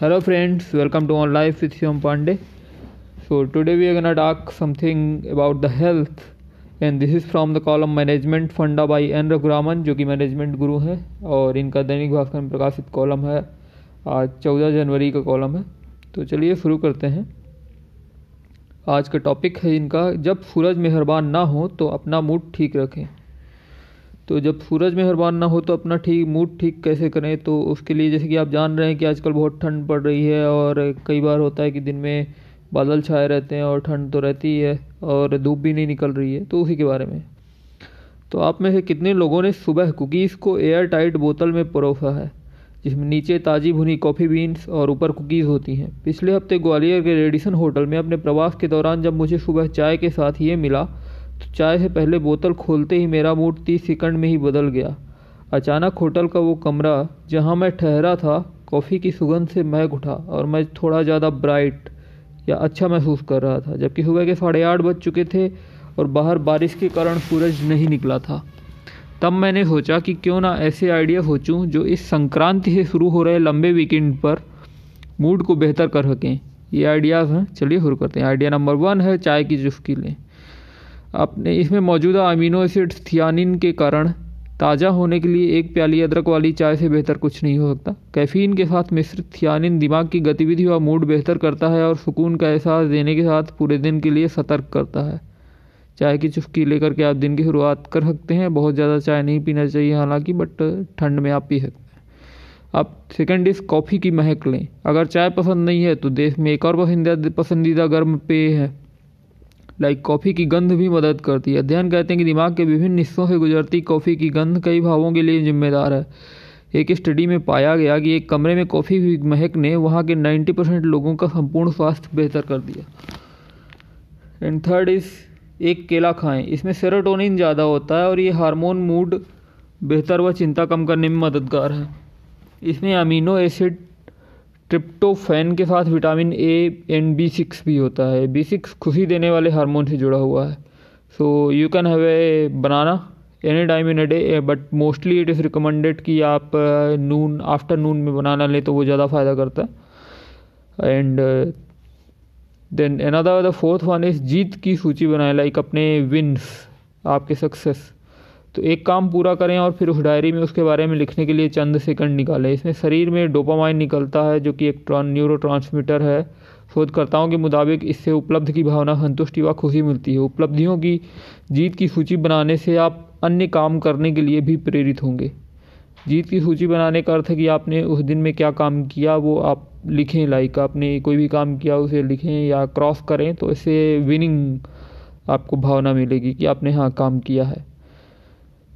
Hello friends welcome to on life with Shyom Pandey so today we are gonna ask something about the health and this is from the column management funda by N Raghuraman जो कि management गुरु हैं, और इनका दैनिक भास्कर में प्रकाशित column है। आज चौदह जनवरी का कॉलम है। तो चलिए शुरू करते हैं। आज का टॉपिक है इनका, जब सूरज मेहरबान ना हो तो अपना मूड ठीक रखें। तो जब सूरज मेहरबान ना हो तो अपना ठीक मूड ठीक कैसे करें? तो उसके लिए जैसे कि आप जान रहे हैं कि आजकल बहुत ठंड पड़ रही है और कई बार होता है कि दिन में बादल छाए रहते हैं और ठंड तो रहती ही है और धूप भी नहीं निकल रही है तो उसी के बारे में। तो आप में से कितने लोगों ने सुबह कुकीज़ को एयर टाइट बोतल में परोसा है, जिसमें नीचे ताज़ी भुनी कॉफ़ी बीन्स और ऊपर कुकीज़ होती हैं। पिछले हफ़्ते ग्वालियर के रेडिसन होटल में अपने प्रवास के दौरान जब मुझे सुबह चाय के साथ ये मिला तो चाय से पहले बोतल खोलते ही मेरा मूड तीस सेकंड में ही बदल गया। अचानक होटल का वो कमरा, जहाँ मैं ठहरा था, कॉफ़ी की सुगंध से महक उठा और मैं थोड़ा ज़्यादा ब्राइट या अच्छा महसूस कर रहा था, जबकि सुबह के साढ़े आठ बज चुके थे और बाहर बारिश के कारण सूरज नहीं निकला था। तब मैंने सोचा कि क्यों ना ऐसे आइडिया सोचूं जो इस संक्रांति से शुरू हो रहे लंबे वीकेंड पर मूड को बेहतर कर सकें। ये आइडियाज़ हैं, चलिए शुरू करते हैं। आइडिया नंबर वन है चाय की चुस्की लें। अपने इसमें मौजूदा अमीनो एसिड्स थियानिन के कारण ताज़ा होने के लिए एक प्याली अदरक वाली चाय से बेहतर कुछ नहीं हो सकता। कैफ़ीन के साथ मिश्रित थियानिन दिमाग की गतिविधि व मूड बेहतर करता है और सुकून का एहसास देने के साथ पूरे दिन के लिए सतर्क करता है। चाय की चुस्की लेकर के आप दिन की शुरुआत कर सकते हैं। बहुत ज़्यादा चाय नहीं पीना चाहिए हालाँकि बट ठंड में आप पी सकते हैं। आप सेकेंड डिश कॉफ़ी की महक लें। अगर चाय पसंद नहीं है तो देश में एक और पसंदीदा पसंदीदा गर्म पेय है। लाइक कॉफ़ी की गंध भी मदद करती है। अध्ययन कहते हैं कि दिमाग के विभिन्न हिस्सों से गुजरती कॉफ़ी की गंध कई भावों के लिए जिम्मेदार है। एक स्टडी में पाया गया कि एक कमरे में कॉफ़ी महक ने वहाँ के 90 परसेंट लोगों का संपूर्ण स्वास्थ्य बेहतर कर दिया। एंड थर्ड इज़ एक केला खाएँ। इसमें सेरोटोनिन ज़्यादा होता है और ये हार्मोन मूड बेहतर व चिंता कम करने में मददगार है। इसमें अमीनो एसिड ट्रिप्टोफैन के साथ vitamin A and B six भी होता है। बी सिक्स खुशी देने वाले हार्मोन से जुड़ा हुआ है। So you can have a banana any time in a day but mostly it is recommended कि आप नून आफ्टरनून में बनाना लें तो वो ज़्यादा फ़ायदा करता है। And then another the fourth one is जीत की सूची बनाए लाइक अपने विन्स आपके सक्सेस तो एक काम पूरा करें और फिर उस डायरी में उसके बारे में लिखने के लिए चंद सेकंड निकालें। इसमें शरीर में डोपामाइन निकलता है, जो कि एक न्यूरो ट्रांसमीटर है। शोधकर्ताओं के मुताबिक इससे उपलब्ध की भावना संतुष्टि व खुशी मिलती है। उपलब्धियों की जीत की सूची बनाने से आप अन्य काम करने के लिए भी प्रेरित होंगे। जीत की सूची बनाने का अर्थ है कि आपने उस दिन में क्या काम किया, वो आप लिखें लाइक आपने कोई भी काम किया, उसे लिखें या क्रॉस करें तो इससे विनिंग आपको भावना मिलेगी कि आपने हाँ काम किया है।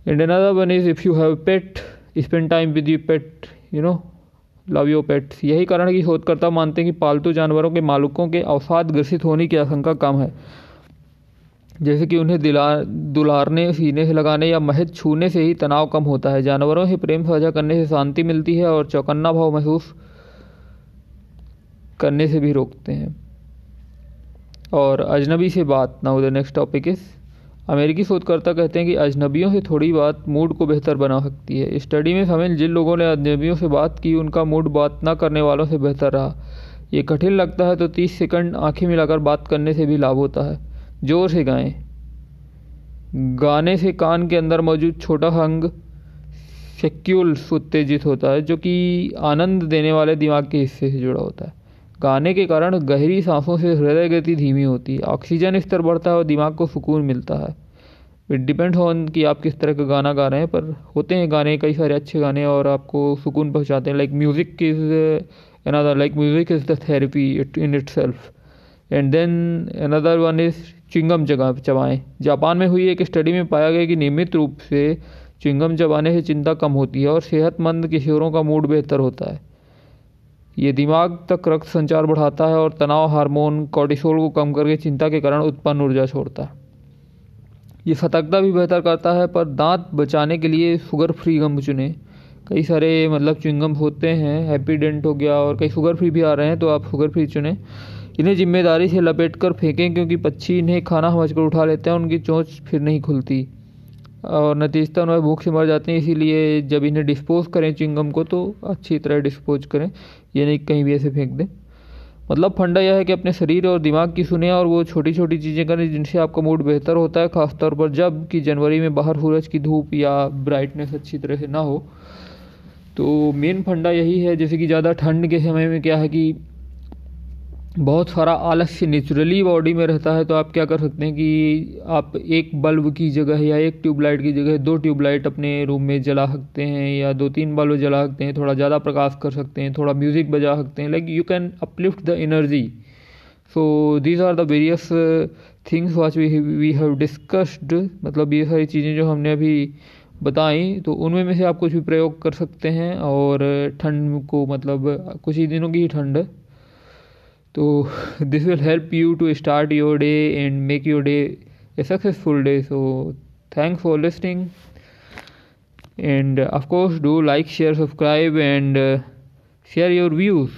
And another one is if you have pet, spend time with your pet, you know love your pets यही कारण है कि शोधकर्ता मानते हैं कि पालतू जानवरों के मालिकों के अवसाद ग्रसित होने की आशंका कम है। जैसे कि उन्हें दिला, दुलारने, सीने से लगाने या महज छूने से ही तनाव कम होता है। जानवरों से प्रेम साझा करने से शांति मिलती है और चौकन्ना भाव महसूस करने से भी रोकते हैं। और अजनबी से बात now the next topic is अमेरिकी शोधकर्ता कहते हैं कि अजनबियों से थोड़ी बात मूड को बेहतर बना सकती है। स्टडी में शामिल जिन लोगों ने अजनबियों से बात की, उनका मूड बात ना करने वालों से बेहतर रहा। ये कठिन लगता है तो तीस सेकंड आँखें मिलाकर बात करने से भी लाभ होता है। ज़ोर से गाएँ। गाने से कान के अंदर मौजूद छोटा अंग सेक्यूल्स उत्तेजित होता है, जो कि आनंद देने वाले दिमाग के हिस्से से जुड़ा होता है। गाने के कारण गहरी सांसों से हृदय गति धीमी होती है। ऑक्सीजन स्तर बढ़ता है और दिमाग को सुकून मिलता है। इट डिपेंड ऑन कि आप किस तरह का गाना गा रहे हैं, पर होते हैं गाने, कई सारे अच्छे गाने और आपको सुकून पहुंचाते हैं। Like music is another like music is the therapy it in it self and then another one is chewing gum जगह चबाएँ जापान में हुई एक स्टडी में पाया गया कि नियमित रूप से चिंगम चबाने से चिंता कम होती है और सेहतमंद किशोरों का मूड बेहतर होता है। ये दिमाग तक रक्त संचार बढ़ाता है और तनाव हार्मोन कॉर्टिसोल को कम करके चिंता के कारण उत्पन्न ऊर्जा छोड़ता है। ये सतर्कता भी बेहतर करता है, पर दांत बचाने के लिए शुगर फ्री गम चुने। कई सारे मतलब च्विंगम होते हैं हैप्पी डेंट हो गया और कई शुगर फ्री भी आ रहे हैं तो आप शुगर फ्री चुने। इन्हें ज़िम्मेदारी से लपेट कर फेंकें, क्योंकि पक्षी इन्हें खाना समझ कर उठा लेते हैं उनकी चोंच फिर नहीं खुलती। और नतीजतन उन्हें भूख से मर जाते हैं, इसीलिए जब इन्हें डिस्पोज करें चिंगम को तो अच्छी तरह डिस्पोज करें, ये नहीं कहीं भी ऐसे फेंक दें। मतलब फंडा यह है कि अपने शरीर और दिमाग की सुने और वो छोटी छोटी चीज़ें करें जिनसे आपका मूड बेहतर होता है, ख़ासतौर पर जब कि जनवरी में बाहर सूरज की धूप या ब्राइटनेस अच्छी तरह से ना हो। तो मेन फंडा यही है, जैसे कि ज़्यादा ठंड के समय में क्या है कि बहुत सारा आलस्य नेचुरली बॉडी में रहता है तो आप क्या कर सकते हैं कि आप एक बल्ब की जगह या एक ट्यूबलाइट की जगह दो ट्यूबलाइट अपने रूम में जला सकते हैं या दो तीन बल्ब जला सकते हैं, थोड़ा ज़्यादा प्रकाश कर सकते हैं, थोड़ा म्यूज़िक बजा सकते हैं like you can uplift the energy so these are the various things what we we have discussed मतलब ये सारी चीज़ें जो हमने अभी बताई तो उनमें में से आप कुछ भी प्रयोग कर सकते हैं और ठंड को मतलब कुछ ही दिनों की ही ठंड so this will help you to start your day and make your day a successful day. So thanks for listening. And of course do like share subscribe and uh, share your views